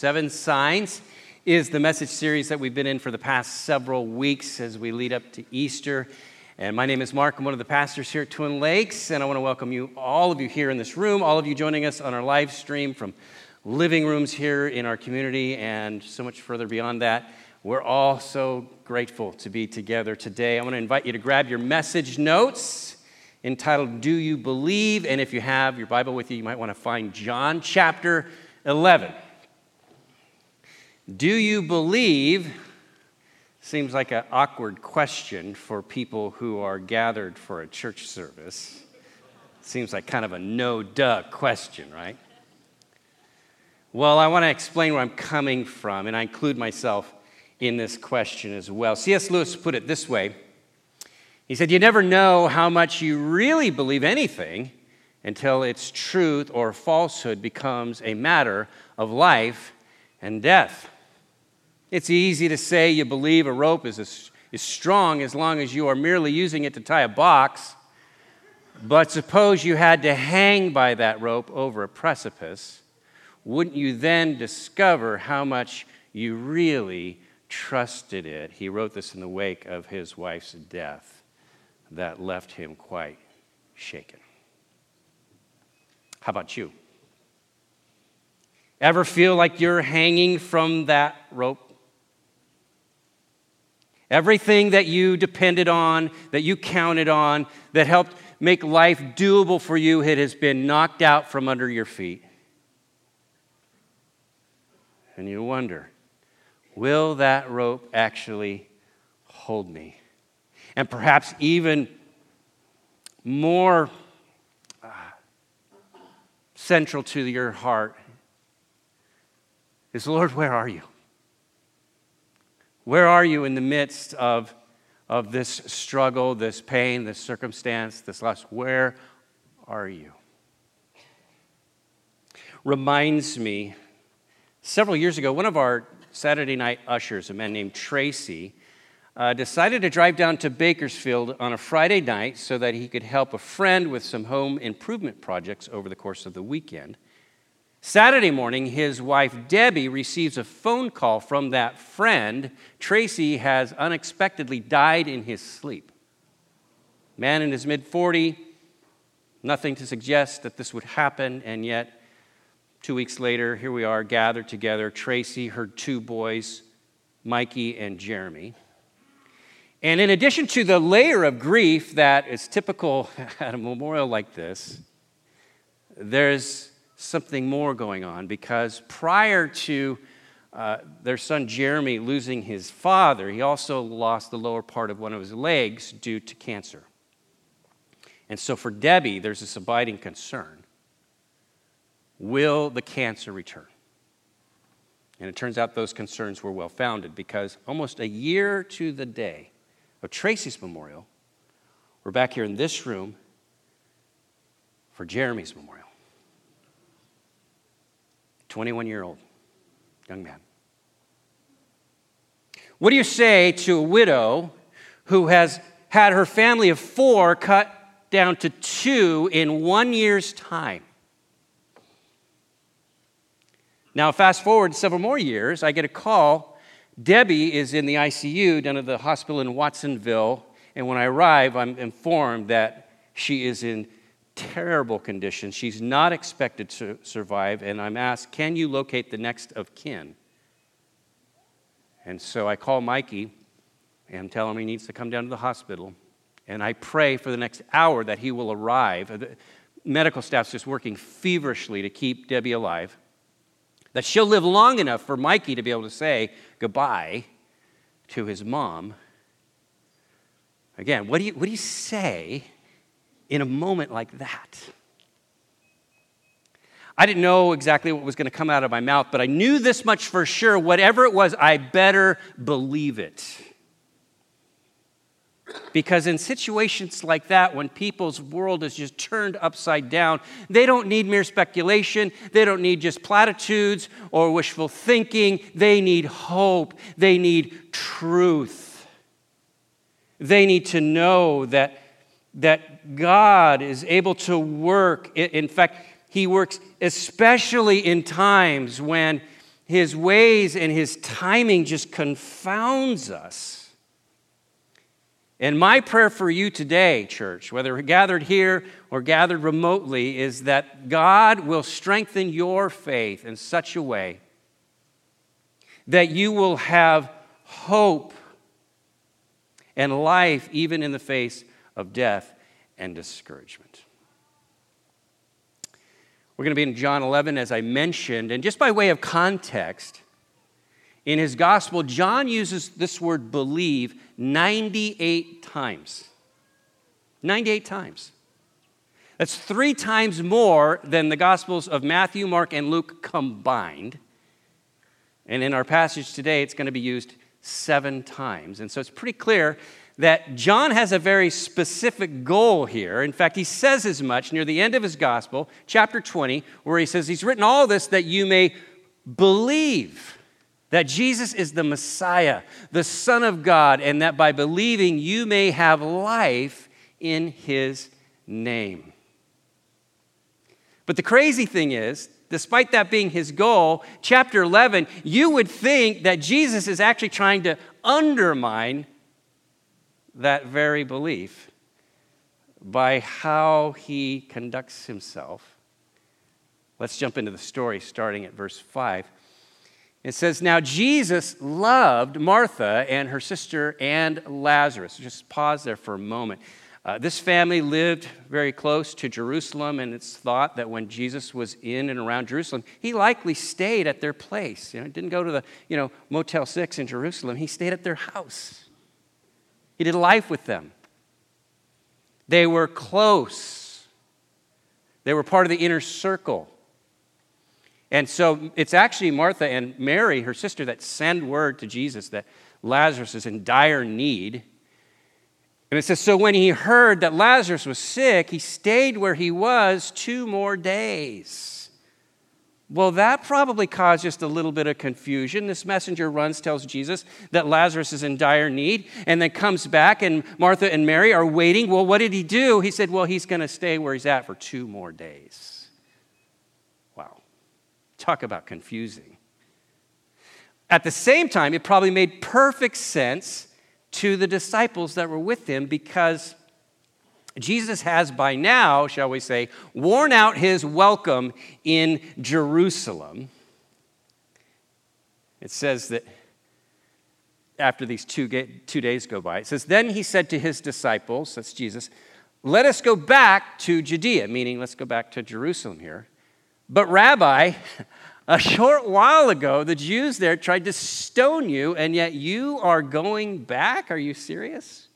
Seven Signs is the message series that we've been in for the past several weeks as we lead up to Easter. And my name is Mark. I'm one of the pastors here at Twin Lakes, and I want to welcome you, all of you here in this room, all of you joining us on our live stream from living rooms here in our community, and so much further beyond that. We're all so grateful to be together today. I want to invite you to grab your message notes entitled Do You Believe? And if you have your Bible with you, you might want to find John chapter 11. Do you believe? Seems like an awkward question for people who are gathered for a church service. Seems like kind of a no duh question, right? Well, I want to explain where I'm coming from, and I include myself in this question as well. C.S. Lewis put it this way He said, You never know how much you really believe anything until its truth or falsehood becomes a matter of life and death. It's easy to say you believe a rope is, a, is strong as long as you are merely using it to tie a box. But suppose you had to hang by that rope over a precipice, wouldn't you then discover how much you really trusted it? He wrote this in the wake of his wife's death that left him quite shaken. How about you? Ever feel like you're hanging from that rope? Everything that you depended on, that you counted on, that helped make life doable for you, it has been knocked out from under your feet. And you wonder, will that rope actually hold me? And perhaps even more uh, central to your heart is Lord, where are you? Where are you in the midst of, of this struggle, this pain, this circumstance, this loss? Where are you? Reminds me, several years ago, one of our Saturday night ushers, a man named Tracy, uh, decided to drive down to Bakersfield on a Friday night so that he could help a friend with some home improvement projects over the course of the weekend. Saturday morning, his wife Debbie receives a phone call from that friend. Tracy has unexpectedly died in his sleep. Man in his mid 40, nothing to suggest that this would happen, and yet, two weeks later, here we are gathered together Tracy, her two boys, Mikey and Jeremy. And in addition to the layer of grief that is typical at a memorial like this, there's something more going on because prior to uh, their son Jeremy losing his father, he also lost the lower part of one of his legs due to cancer. And so for Debbie, there's this abiding concern Will the cancer return? And it turns out those concerns were well founded because almost a year to the day of Tracy's memorial, we're back here in this room for Jeremy's memorial. 21 year old young man. What do you say to a widow who has had her family of four cut down to two in one year's time? Now, fast forward several more years, I get a call. Debbie is in the ICU down at the hospital in Watsonville, and when I arrive, I'm informed that she is in terrible condition. She's not expected to survive, and I'm asked, Can you locate the next of kin? And so I call Mikey and tell him he needs to come down to the hospital. And I pray for the next hour that he will arrive. The medical staff's just working feverishly to keep Debbie alive. That she'll live long enough for Mikey to be able to say goodbye to his mom. Again, what do you, what do you say in a moment like that. I didn't know exactly what was going to come out of my mouth, but I knew this much for sure. Whatever it was, I better believe it. Because in situations like that, when people's world is just turned upside down, they don't need mere speculation. They don't need just platitudes or wishful thinking. They need hope. They need truth. They need to know that that God is able to work. In fact, He works especially in times when his ways and his timing just confounds us. And my prayer for you today, church, whether gathered here or gathered remotely, is that God will strengthen your faith in such a way that you will have hope and life even in the face of death and discouragement. We're going to be in John 11, as I mentioned, and just by way of context, in his gospel, John uses this word believe 98 times. 98 times. That's three times more than the gospels of Matthew, Mark, and Luke combined. And in our passage today, it's going to be used seven times. And so it's pretty clear that John has a very specific goal here. In fact, he says as much near the end of his gospel, chapter 20, where he says, He's written all this that you may believe that Jesus is the Messiah, the Son of God, and that by believing you may have life in his name. But the crazy thing is, despite that being his goal, chapter 11, you would think that Jesus is actually trying to undermine that very belief by how he conducts himself. Let's jump into the story starting at verse 5. It says, Now Jesus loved Martha and her sister and Lazarus. Just pause there for a moment. Uh, this family lived very close to Jerusalem, and it's thought that when Jesus was in and around Jerusalem, he likely stayed at their place. You know, didn't go to the you know, Motel 6 in Jerusalem, he stayed at their house. He did life with them. They were close, they were part of the inner circle. And so it's actually Martha and Mary, her sister, that send word to Jesus that Lazarus is in dire need. And it says, So when he heard that Lazarus was sick, he stayed where he was two more days. Well, that probably caused just a little bit of confusion. This messenger runs, tells Jesus that Lazarus is in dire need, and then comes back, and Martha and Mary are waiting. Well, what did he do? He said, Well, he's going to stay where he's at for two more days. Wow. Talk about confusing. At the same time, it probably made perfect sense to the disciples that were with him because Jesus has by now, shall we say, worn out his welcome in Jerusalem. It says that after these two, two days go by, it says, Then he said to his disciples, that's Jesus, let us go back to Judea, meaning let's go back to Jerusalem here. But, Rabbi, a short while ago, the Jews there tried to stone you, and yet you are going back? Are you serious?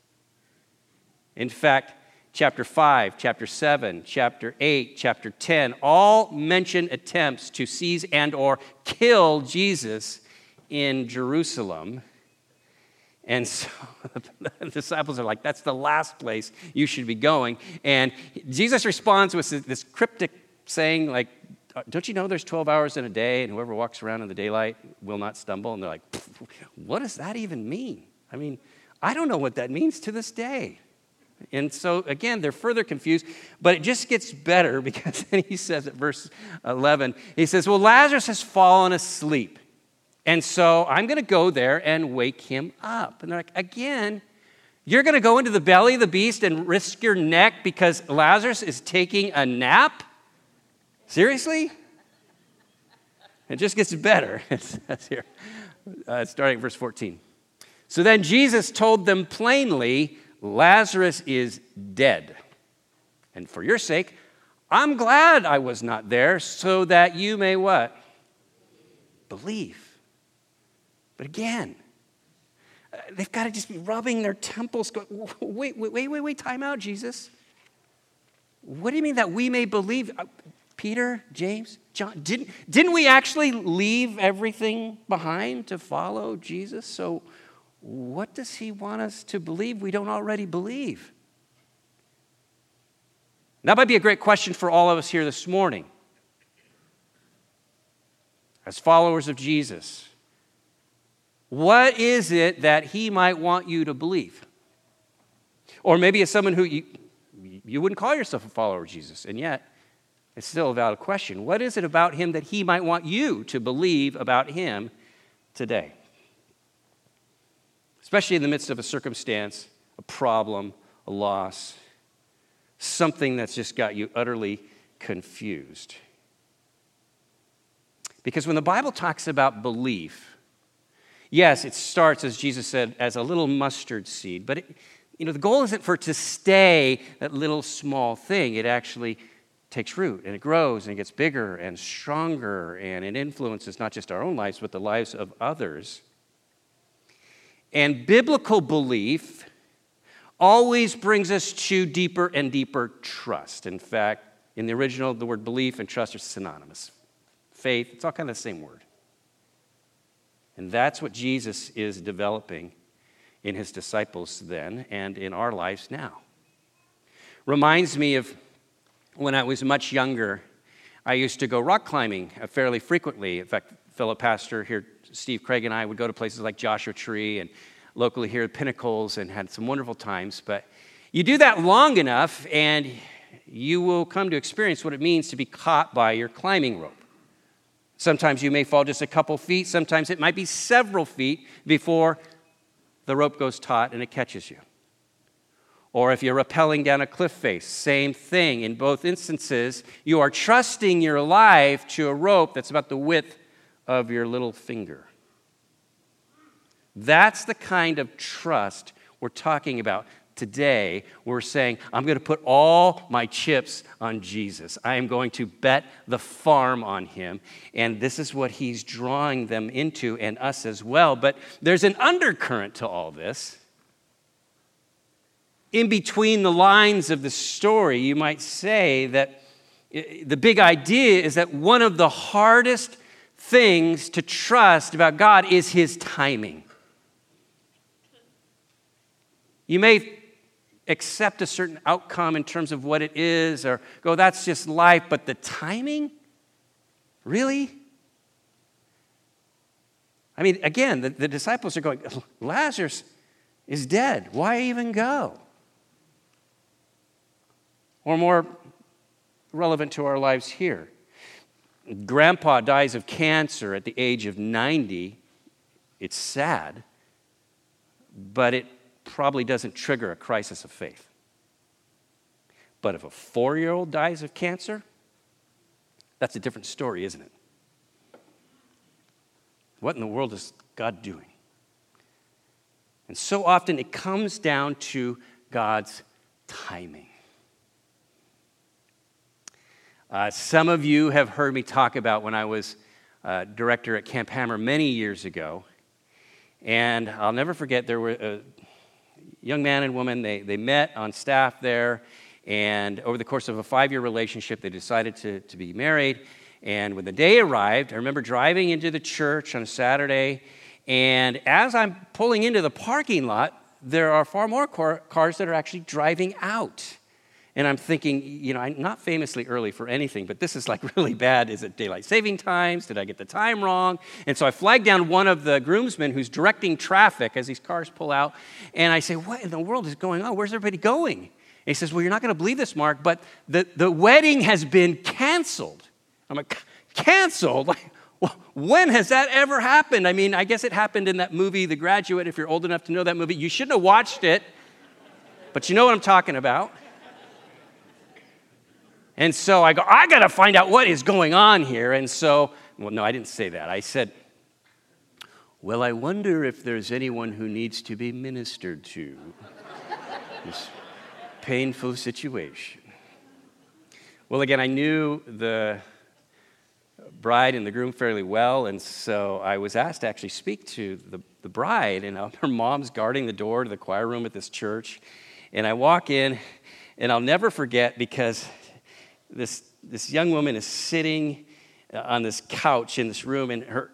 In fact, chapter 5, chapter 7, chapter 8, chapter 10 all mention attempts to seize and or kill Jesus in Jerusalem. And so the disciples are like, that's the last place you should be going. And Jesus responds with this cryptic saying, like, uh, don't you know there's 12 hours in a day and whoever walks around in the daylight will not stumble? And they're like, what does that even mean? I mean, I don't know what that means to this day. And so, again, they're further confused, but it just gets better because then he says at verse 11, he says, Well, Lazarus has fallen asleep. And so I'm going to go there and wake him up. And they're like, Again, you're going to go into the belly of the beast and risk your neck because Lazarus is taking a nap? Seriously? It just gets better. It says here, uh, starting verse 14. So then Jesus told them plainly, Lazarus is dead. And for your sake, I'm glad I was not there so that you may what? Believe. But again, uh, they've got to just be rubbing their temples. Going, wait, wait, wait, wait, wait, time out, Jesus. What do you mean that we may believe? Uh, Peter, James, John, didn't, didn't we actually leave everything behind to follow Jesus? So what does he want us to believe we don't already believe? That might be a great question for all of us here this morning. As followers of Jesus, what is it that he might want you to believe? Or maybe as someone who you, you wouldn't call yourself a follower of Jesus, and yet It's still a valid question. What is it about him that he might want you to believe about him today? Especially in the midst of a circumstance, a problem, a loss, something that's just got you utterly confused. Because when the Bible talks about belief, yes, it starts, as Jesus said, as a little mustard seed, but it, you know, the goal isn't for it to stay that little small thing. It actually takes root and it grows and it gets bigger and stronger and it influences not just our own lives, but the lives of others. And biblical belief always brings us to deeper and deeper trust. In fact, in the original, the word belief and trust are synonymous. Faith, it's all kind of the same word. And that's what Jesus is developing in his disciples then and in our lives now. Reminds me of when I was much younger, I used to go rock climbing fairly frequently. In fact, fellow pastor here, Steve Craig, and I would go to places like Joshua Tree and locally here at Pinnacles and had some wonderful times. But you do that long enough, and you will come to experience what it means to be caught by your climbing rope. Sometimes you may fall just a couple feet, sometimes it might be several feet before the rope goes taut and it catches you. Or if you're rappelling down a cliff face, same thing. In both instances, you are trusting your life to a rope that's about the width of your little finger. That's the kind of trust we're talking about today. We're saying, I'm going to put all my chips on Jesus. I am going to bet the farm on him. And this is what he's drawing them into, and us as well. But there's an undercurrent to all this in between the lines of the story, you might say that eh, the big idea is that one of the hardest things to trust about God is his timing. You may accept a certain outcome in terms of what it is or go, that's just life, but the timing? Really? I mean, again, the, the disciples are going, Lazarus is dead. Why even go? or more relevant to our lives here. Grandpa dies of cancer at the age of 90. It's sad, but it probably doesn't trigger a crisis of faith. But if a four year old dies of cancer, that's a different story, isn't it? What in the world is God doing? And so often it comes down to God's timing. Uh, some of you have heard me talk about when I was uh, director at Camp Hammer many years ago. And I'll never forget, there were a young man and woman, they, they met on staff there. And over the course of a five year relationship, they decided to, to be married. And when the day arrived, I remember driving into the church on a Saturday. And as I'm pulling into the parking lot, there are far more car- cars that are actually driving out. And I'm thinking, you know, I'm not famously early for anything, but this is like really bad. Is it daylight saving times? Did I get the time wrong? And so I flag down one of the groomsmen who's directing traffic as these cars pull out. And I say, What in the world is going on? Where's everybody going? And he says, Well, you're not going to believe this, Mark, but the, the wedding has been canceled. I'm like, Canceled? Like, when has that ever happened? I mean, I guess it happened in that movie, The Graduate. If you're old enough to know that movie, you shouldn't have watched it, but you know what I'm talking about. And so I go, I got to find out what is going on here. And so, well, no, I didn't say that. I said, well, I wonder if there's anyone who needs to be ministered to. this painful situation. Well, again, I knew the bride and the groom fairly well, and so I was asked to actually speak to the, the bride, and her mom's guarding the door to the choir room at this church. And I walk in, and I'll never forget because this, this young woman is sitting uh, on this couch in this room, and her,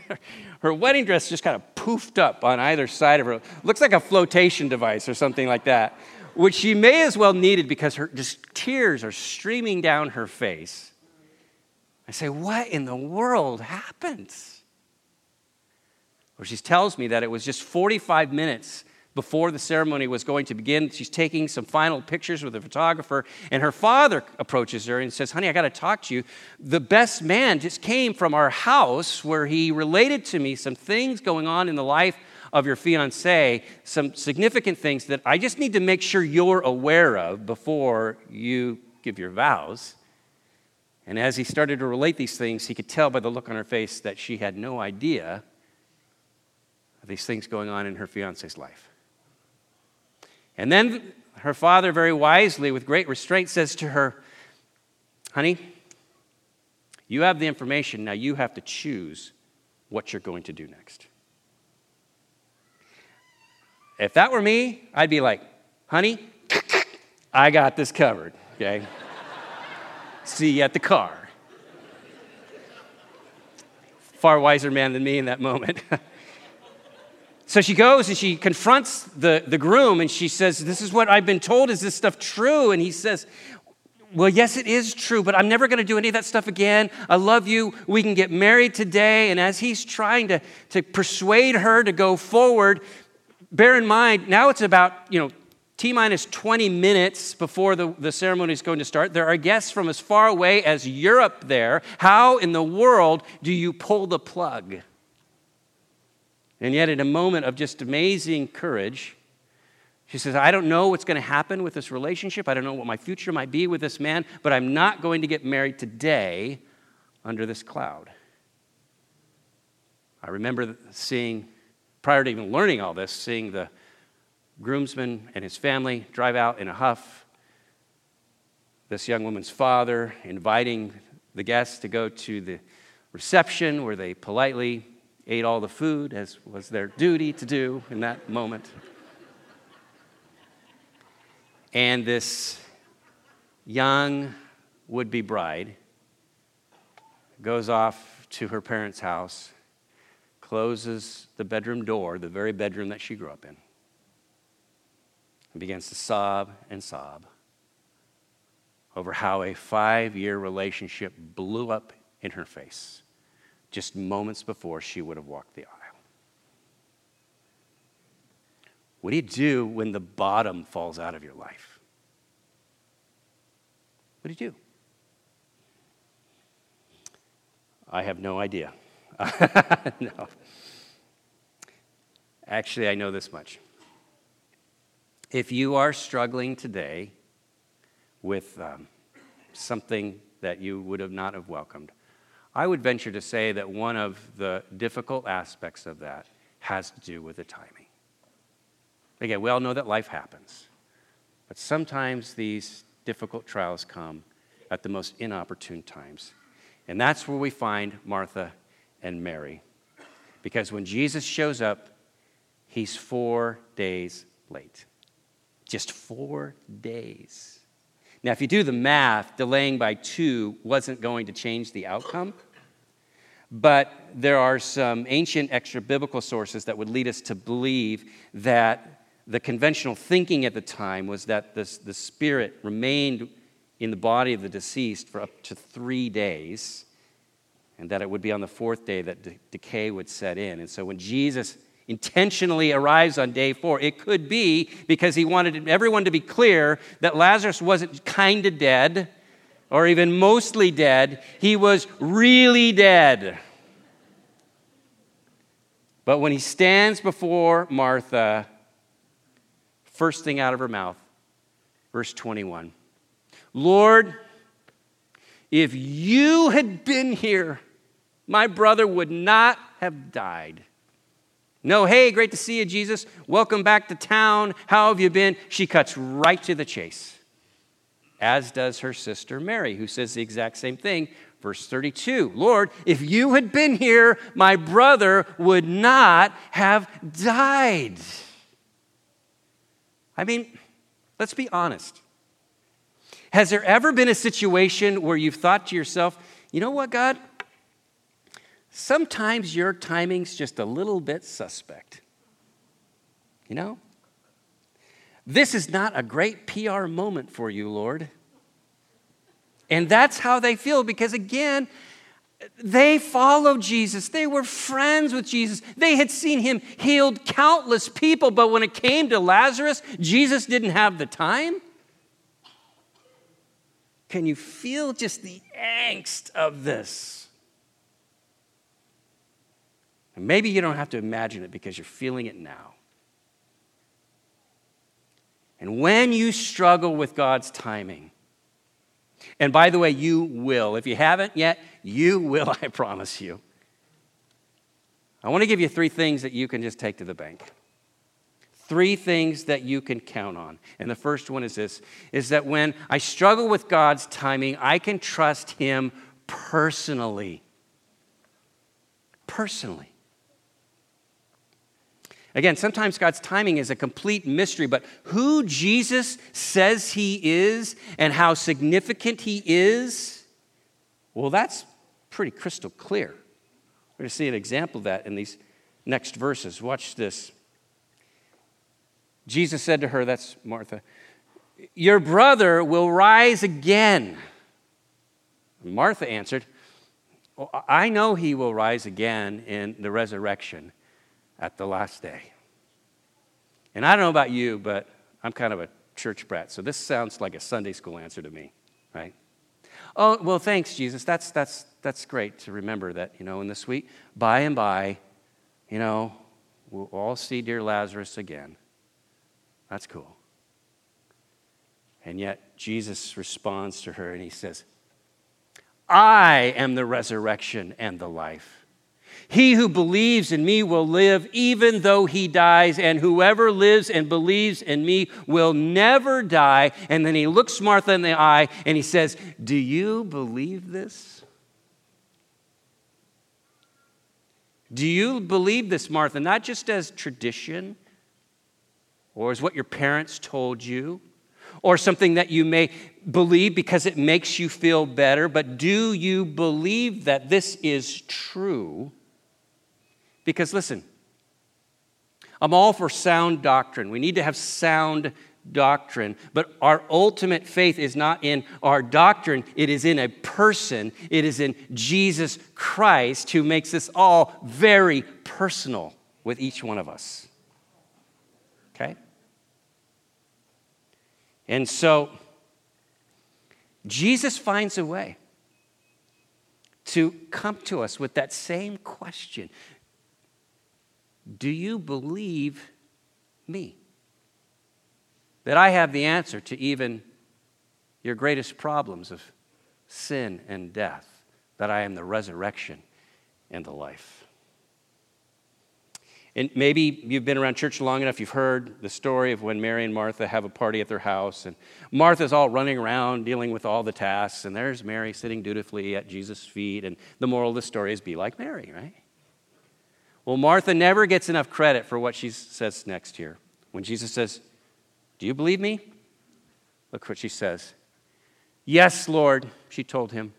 her wedding dress just kind of poofed up on either side of her. Looks like a flotation device or something like that, which she may as well needed because her just tears are streaming down her face. I say, What in the world happened? Well, she tells me that it was just 45 minutes before the ceremony was going to begin. She's taking some final pictures with a photographer, and her father approaches her and says, Honey, I got to talk to you. The best man just came from our house where he related to me some things going on in the life of your fiance, some significant things that I just need to make sure you're aware of before you give your vows. And as he started to relate these things, he could tell by the look on her face that she had no idea of these things going on in her fiance's life. And then her father, very wisely, with great restraint, says to her, Honey, you have the information. Now you have to choose what you're going to do next. If that were me, I'd be like, Honey, I got this covered, okay? See you at the car. Far wiser man than me in that moment. So she goes and she confronts the, the groom and she says, This is what I've been told. Is this stuff true? And he says, Well, yes, it is true, but I'm never going to do any of that stuff again. I love you. We can get married today. And as he's trying to, to persuade her to go forward, bear in mind, now it's about, you know, T minus 20 minutes before the, the ceremony is going to start. There are guests from as far away as Europe there. How in the world do you pull the plug? And yet, in a moment of just amazing courage, she says, I don't know what's going to happen with this relationship. I don't know what my future might be with this man, but I'm not going to get married today under this cloud. I remember seeing, prior to even learning all this, seeing the groomsman and his family drive out in a huff. This young woman's father inviting the guests to go to the reception where they politely ate all the food, as was their duty to do in that moment. And this young would be bride goes off to her parents' house, closes the bedroom door, the very bedroom that she grew up in, and begins to sob and sob over how a five year relationship blew up in her face just moments before she would have walked the aisle. What do you do when the bottom falls out of your life? What do you do? I have no idea. no. Actually, I know this much. If you are struggling today with um, something that you would have not have welcomed, I would venture to say that one of the difficult aspects of that has to do with the timing. Again, we all know that life happens, but sometimes these difficult trials come at the most inopportune times. And that's where we find Martha and Mary. Because when Jesus shows up, he's four days late. Just four days. Now, if you do the math, delaying by two wasn't going to change the outcome. But there are some ancient extra biblical sources that would lead us to believe that the conventional thinking at the time was that this, the spirit remained in the body of the deceased for up to three days, and that it would be on the fourth day that de- decay would set in. And so when Jesus intentionally arrives on day four. It could be because he wanted everyone to be clear that Lazarus wasn't kind of dead or even mostly dead, he was really dead. But when he stands before Martha, first thing out of her mouth, verse 21 Lord, if you had been here, my brother would not have died. No, hey, great to see you, Jesus. Welcome back to town. How have you been? She cuts right to the chase, as does her sister Mary, who says the exact same thing. Verse 32 Lord, if you had been here, my brother would not have died. I mean, let's be honest. Has there ever been a situation where you've thought to yourself, you know what, God? Sometimes your timing's just a little bit suspect. You know? This is not a great PR moment for you, Lord. And that's how they feel because, again, They followed Jesus. They were friends with Jesus. They had seen him healed countless people, but when it came to Lazarus, Jesus didn't have the time. Can you feel just the angst of this? And maybe you don't have to imagine it because you're feeling it now. And when you struggle with God's timing, and by the way, you will. If you haven't yet, you will, I promise you. I want to give you three things that you can just take to the bank. Three things that you can count on. And the first one is this is that when I struggle with God's timing, I can trust him personally. Personally. Again, sometimes God's timing is a complete mystery, but who Jesus says he is and how significant he is, well, that's pretty crystal clear. We're going to see an example of that in these next verses. Watch this. Jesus said to her, that's Martha, Your brother will rise again. Martha answered, well, I know he will rise again in the resurrection at the last day. And I don't know about you, but I'm kind of a church brat, so this sounds like a Sunday school answer to me, right? Oh, well, thanks, Jesus. That's, that's, that's great to remember that, you know, in this week, by and by, you know, we'll all see dear Lazarus again. That's cool. And yet, Jesus responds to her and he says, I am the resurrection and the life. He who believes in me will live even though he dies, and whoever lives and believes in me will never die. And then he looks Martha in the eye and he says, Do you believe this? Do you believe this, Martha, not just as tradition or as what your parents told you? Or something that you may believe because it makes you feel better, but do you believe that this is true? Because listen, I'm all for sound doctrine. We need to have sound doctrine, but our ultimate faith is not in our doctrine, it is in a person, it is in Jesus Christ who makes this all very personal with each one of us. Okay? And so, Jesus finds a way to come to us with that same question do you believe me? That I have the answer to even your greatest problems of sin and death, that I am the resurrection and the life. And maybe you've been around church long enough, you've heard the story of when Mary and Martha have a party at their house, and Martha's all running around dealing with all the tasks, and there's Mary sitting dutifully at Jesus' feet. And the moral of the story is be like Mary, right? Well, Martha never gets enough credit for what she says next here. When Jesus says, Do you believe me? Look what she says. Yes, Lord, she told him.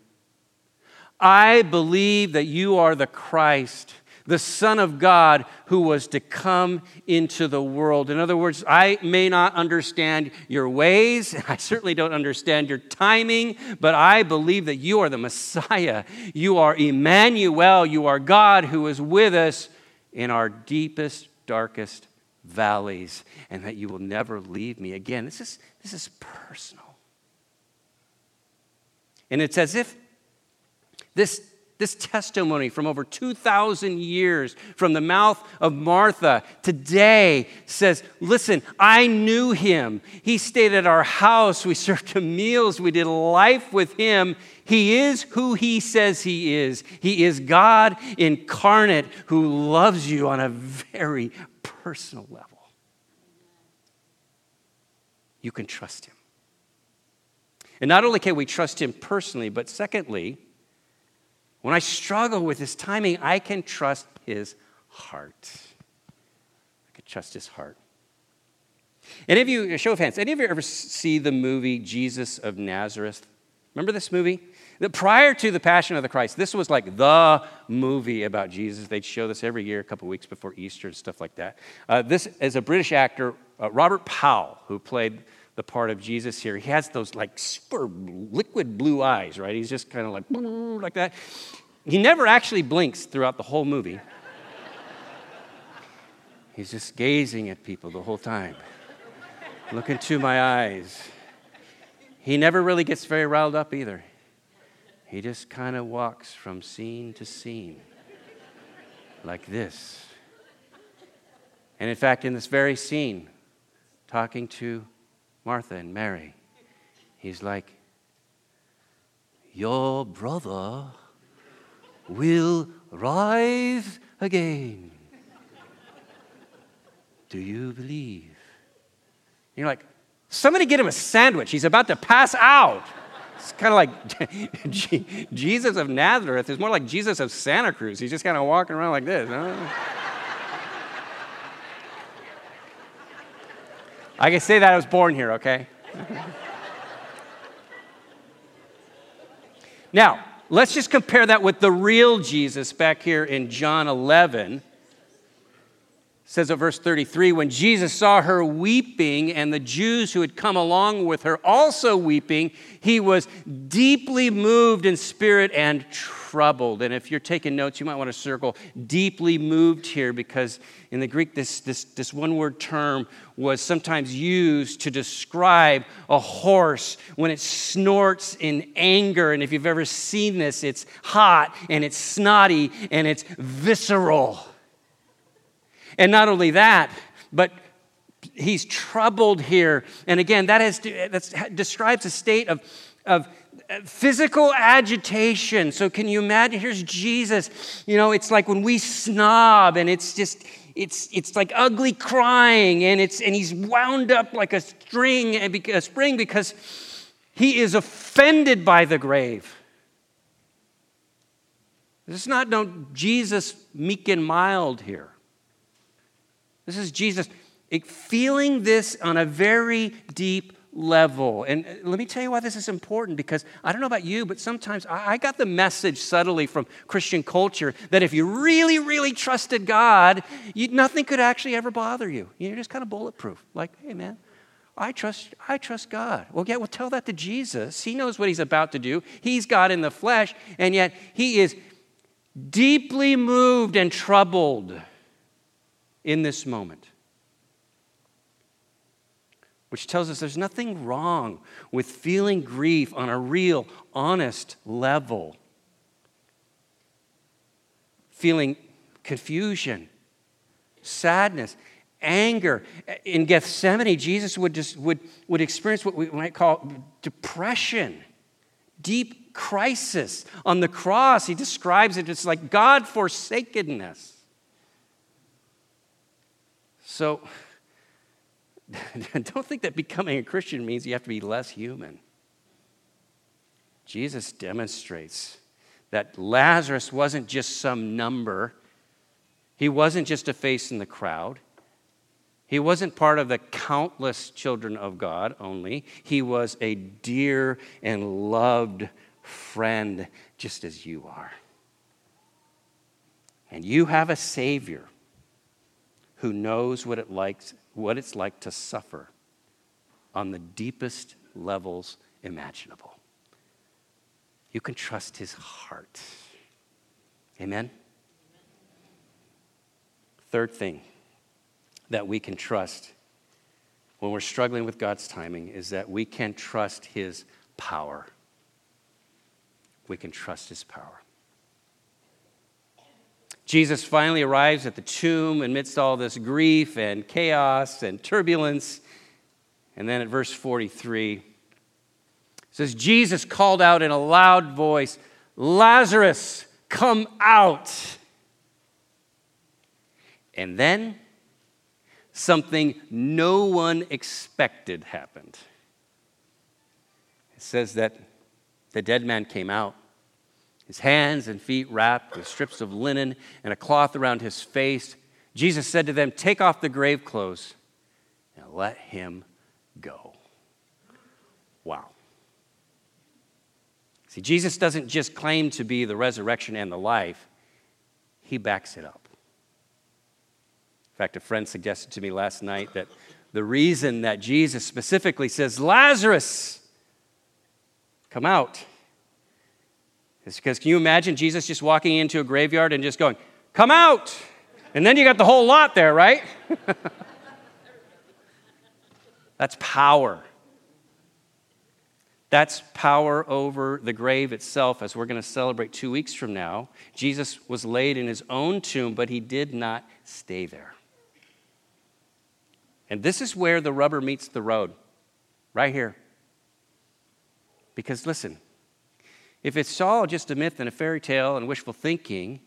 I believe that you are the Christ, the Son of God who was to come into the world. In other words, I may not understand your ways, I certainly don't understand your timing, but I believe that you are the Messiah. You are Emmanuel. You are God who is with us in our deepest, darkest valleys, and that you will never leave me again. This is, this is personal. And it's as if this, this testimony from over 2,000 years from the mouth of Martha today says, Listen, I knew him. He stayed at our house. We served him meals. We did life with him. He is who he says he is. He is God incarnate who loves you on a very personal level. You can trust him. And not only can we trust him personally, but secondly, when I struggle with his timing, I can trust his heart. I can trust his heart. Any of you, show of hands, any of you ever see the movie Jesus of Nazareth? Remember this movie? Prior to the Passion of the Christ, this was like the movie about Jesus. They'd show this every year, a couple weeks before Easter and stuff like that. Uh, this is a British actor, uh, Robert Powell, who played the part of Jesus here. He has those like super liquid blue eyes, right? He's just kind of like like that. He never actually blinks throughout the whole movie. He's just gazing at people the whole time. Look into my eyes. He never really gets very riled up either. He just kind of walks from scene to scene like this. And in fact, in this very scene, talking to Martha and Mary, he's like, Your brother will rise again. Do you believe? You're like, somebody get him a sandwich. He's about to pass out. It's kind of like Jesus of Nazareth. It's more like Jesus of Santa Cruz. He's just kind of walking around like this. I can say that I was born here, okay? now, let's just compare that with the real Jesus back here in John 11 says at verse 33 when Jesus saw her weeping and the Jews who had come along with her also weeping, he was deeply moved in spirit and troubled. And if you're taking notes, you might want to circle deeply moved here because in the Greek, this, this, this one word term was sometimes used to describe a horse when it snorts in anger. And if you've ever seen this, it's hot and it's snotty and it's visceral. And not only that, but he's troubled here. And again, that has, that describes a state of, of physical agitation. So can you imagine? Here's Jesus. You know, it's like when we snob and it's just, it's, it's like ugly crying and, it's, and he's wound up like a string, a spring because he is offended by the grave. This is not no Jesus meek and mild here. This is Jesus feeling this on a very deep level. And uh, let me tell you why this is important because I don't know about you, but sometimes I got the message subtly from Christian culture that if you really, really trusted God, you, nothing could actually ever bother you. You're just kind of bulletproof. Like, hey, man. I trust, I trust God. Well, yeah, well, tell that to Jesus. He knows what he's about to do. He's God in the flesh, and yet he is deeply moved and troubled in this moment. Which tells us there's nothing wrong with feeling grief on a real, honest level. Feeling confusion, sadness, anger. In Gethsemane, Jesus would, just, would, would experience what we might call depression, deep crisis. On the cross, he describes it as like God forsakenness. So, don't think that becoming a Christian means you have to be less human. Jesus demonstrates that Lazarus wasn't just some number, he wasn't just a face in the crowd. He wasn't part of the countless children of God only. He was a dear and loved friend, just as you are. And you have a Savior who knows what, it likes, what it's like to suffer on the deepest levels imaginable. You can trust his heart. Amen? Third thing that we can trust when we're struggling with God's timing is that we can trust his power. We can trust his power. Jesus finally arrives at the tomb amidst all this grief and chaos and turbulence. And then at verse 43, it says, Jesus called out in a loud voice, Lazarus, come out. And then something no one expected happened. It says that the dead man came out his hands and feet wrapped with strips of linen and a cloth around his face. Jesus said to them, Take off the grave clothes and let him go. Wow. See, Jesus doesn't just claim to be the resurrection and the life, he backs it up. In fact, a friend suggested to me last night that the reason that Jesus specifically says, Lazarus, come out It's because can you imagine Jesus just walking into a graveyard and just going, Come out! And then you got the whole lot there, right? That's power. That's power over the grave itself, as we're going to celebrate two weeks from now. Jesus was laid in his own tomb, but he did not stay there. And this is where the rubber meets the road, right here. Because listen, if it's all just a myth and a fairy tale and wishful thinking,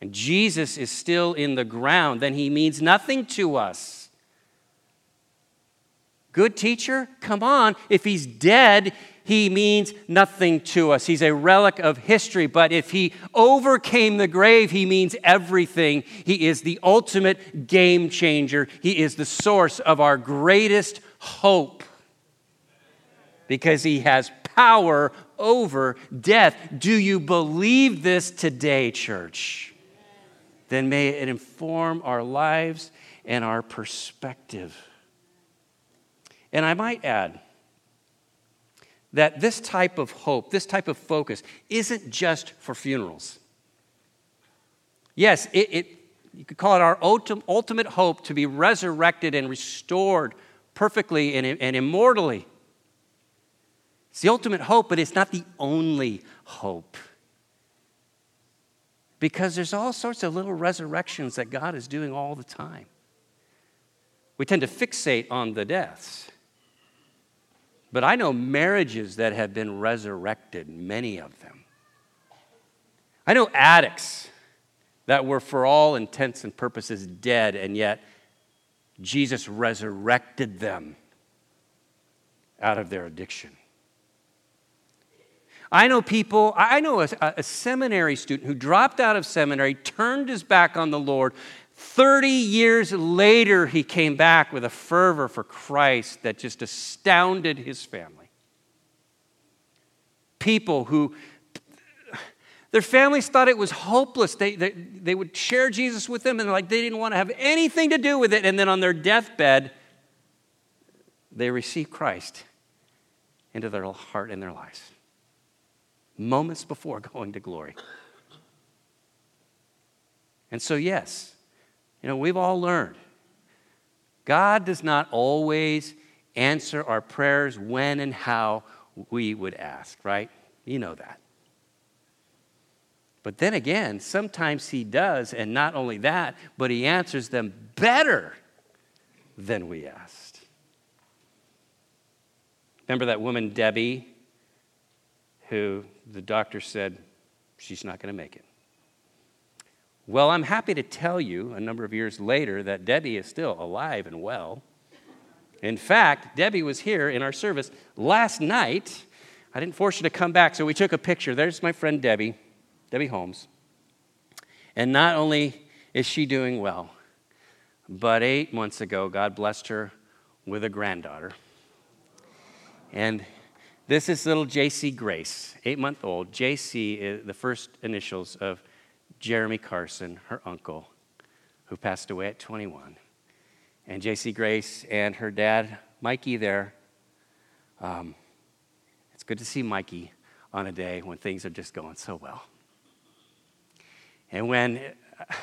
and Jesus is still in the ground, then he means nothing to us. Good teacher? Come on. If he's dead, he means nothing to us. He's a relic of history. But if he overcame the grave, he means everything. He is the ultimate game changer. He is the source of our greatest hope because he has power over death. Do you believe this today, church? then may it inform our lives and our perspective. And I might add that this type of hope, this type of focus, isn't just for funerals. Yes, it, it you could call it our ultimate hope to be resurrected and restored perfectly and, and immortally. It's the ultimate hope, but it's not the only hope. Because there's all sorts of little resurrections that God is doing all the time. We tend to fixate on the deaths. But I know marriages that have been resurrected, many of them. I know addicts that were, for all intents and purposes, dead, and yet Jesus resurrected them out of their addiction. I know people, I know a, a, seminary student who dropped out of seminary, turned his back on the Lord. 30 years later, he came back with a fervor for Christ that just astounded his family. People who, their families thought it was hopeless. They, they, they would share Jesus with them and like they didn't want to have anything to do with it. And then on their deathbed, they received Christ into their heart and their lives moments before going to glory. And so, yes, you know, we've all learned God does not always answer our prayers when and how we would ask, right? You know that. But then again, sometimes He does, and not only that, but He answers them better than we asked. Remember that woman, Debbie, who the doctor said she's not going to make it. Well, I'm happy to tell you a number of years later that Debbie is still alive and well. In fact, Debbie was here in our service last night. I didn't force her to come back, so we took a picture. There's my friend Debbie, Debbie Holmes. And not only is she doing well, but eight months ago, God blessed her with a granddaughter. And this is little JC Grace, eight month old. JC is the first initials of Jeremy Carson, her uncle, who passed away at 21. And JC Grace and her dad, Mikey, there. Um, it's good to see Mikey on a day when things are just going so well. And when,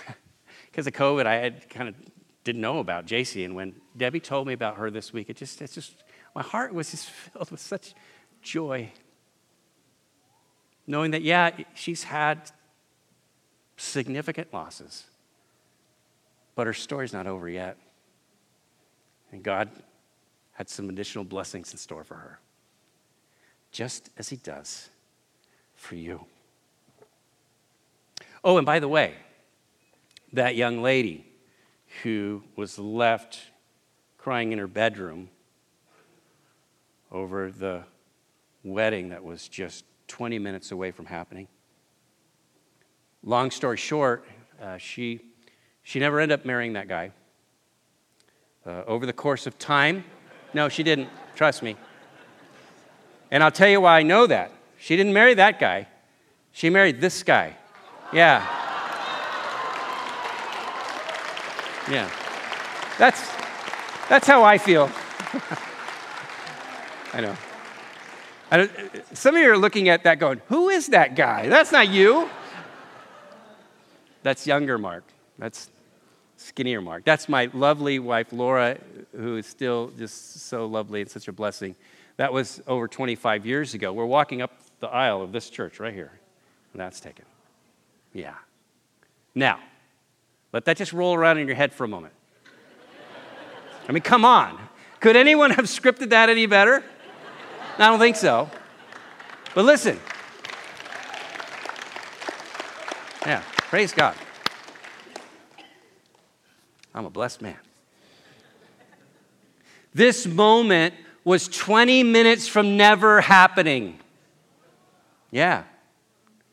because of COVID, I had kind of didn't know about JC. And when Debbie told me about her this week, it just, it's just, my heart was just filled with such joy. Knowing that, yeah, she's had significant losses, but her story's not over yet. And God had some additional blessings in store for her, just as He does for you. Oh, and by the way, that young lady who was left crying in her bedroom over the wedding that was just 20 minutes away from happening. Long story short, uh, she, she never ended up marrying that guy. Uh, over the course of time, no, she didn't. Trust me. And I'll tell you why I know that. She didn't marry that guy, she married this guy. Yeah. Yeah. That's, that's how I feel. I know. Uh, some of you are looking at that going, Who is that guy? That's not you. That's younger Mark. That's skinnier Mark. That's my lovely wife, Laura, who is still just so lovely and such a blessing. That was over 25 years ago. We're walking up the aisle of this church right here. And that's taken. Yeah. Now, let that just roll around in your head for a moment. I mean, come on. Could anyone have scripted that any better? I don't think so. But listen. Yeah, praise God. I'm a blessed man. This moment was 20 minutes from never happening. Yeah.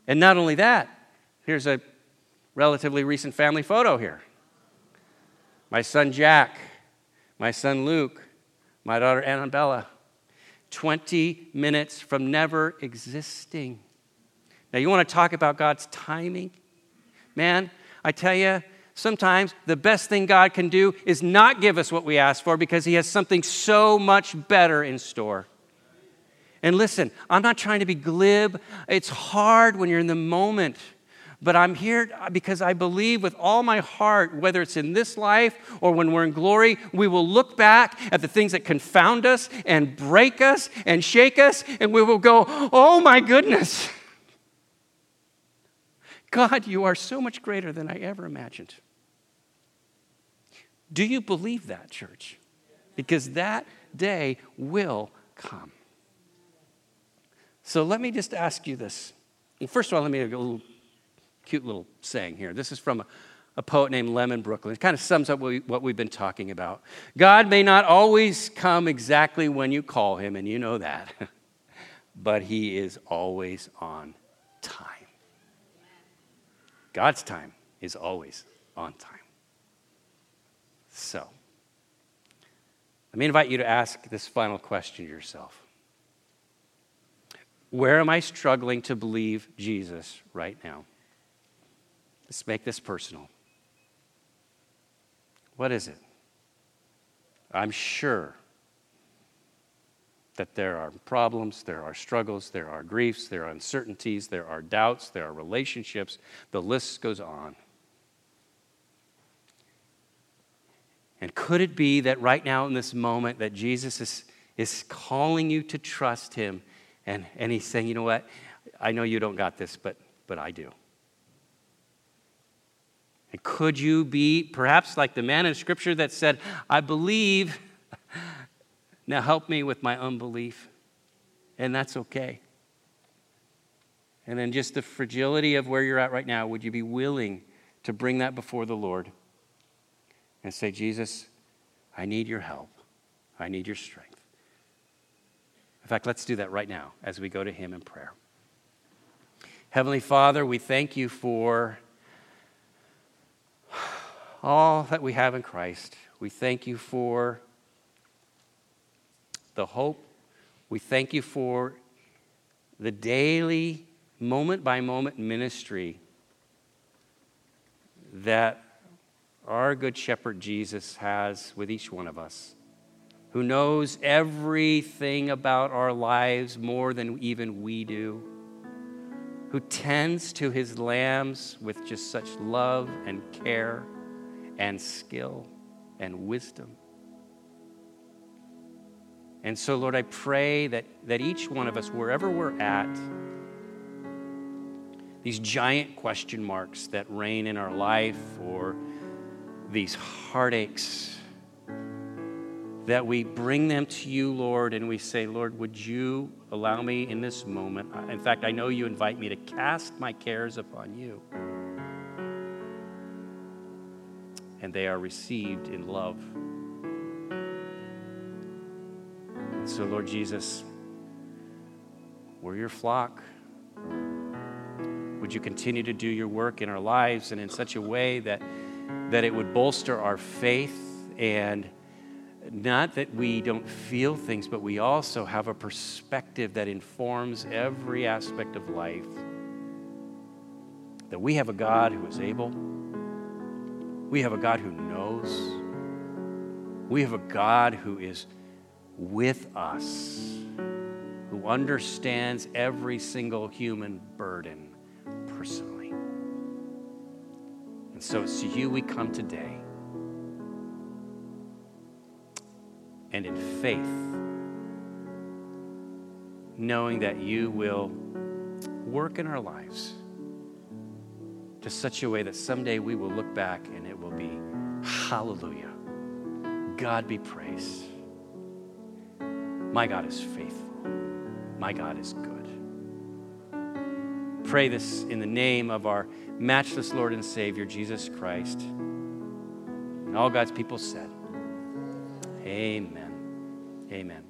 And not only that, here's a relatively recent family photo here. My son Jack, my son Luke, my daughter Annabella. 20 minutes from never existing. Now, you want to talk about God's timing? Man, I tell you, sometimes the best thing God can do is not give us what we ask for because He has something so much better in store. And listen, I'm not trying to be glib. It's hard when you're in the moment. But I'm here because I believe with all my heart, whether it's in this life or when we're in glory, we will look back at the things that confound us and break us and shake us, and we will go, Oh my goodness. God, you are so much greater than I ever imagined. Do you believe that, church? Because that day will come. So let me just ask you this. First of all, let me go cute little saying here. This is from a, a poet named Lemon Brooklyn. It kind of sums up what, we, what we've been talking about. God may not always come exactly when you call him, and you know that, but he is always on time. God's time is always on time. So, let me invite you to ask this final question yourself. Where am I struggling to believe Jesus right now? Let's make this personal. What is it? I'm sure that there are problems, there are struggles, there are griefs, there are uncertainties, there are doubts, there are relationships. The list goes on. And could it be that right now in this moment that Jesus is, is calling you to trust him and, and he's saying, you know what? I know you don't got this, but, but I do. And could you be perhaps like the man in Scripture that said, I believe, now help me with my unbelief? And that's okay. And then just the fragility of where you're at right now, would you be willing to bring that before the Lord and say, Jesus, I need your help. I need your strength. In fact, let's do that right now as we go to Him in prayer. Heavenly Father, we thank you for all that we have in Christ. We thank you for the hope. We thank you for the daily, moment by moment ministry that our Good Shepherd Jesus has with each one of us, who knows everything about our lives more than even we do, who tends to his lambs with just such love and care and skill and wisdom. And so, Lord, I pray that, that each one of us, wherever we're at, these giant question marks that reign in our life or these heartaches, that we bring them to you, Lord, and we say, Lord, would you allow me in this moment? In fact, I know you invite me to cast my cares upon you. And they are received in love. So, Lord Jesus, we're your flock. Would you continue to do your work in our lives and in such a way that, that it would bolster our faith and not that we don't feel things, but we also have a perspective that informs every aspect of life. That we have a God who is able we have a God who knows. We have a God who is with us. who understands every single human burden personally. And so it's to you we come today. And in faith, knowing that you will work in our lives to such a way that someday we will look back and it will be hallelujah. God be praised. My God is faithful. My God is good. Pray this in the name of our matchless Lord and Savior, Jesus Christ. And all God's people said, Amen. Amen.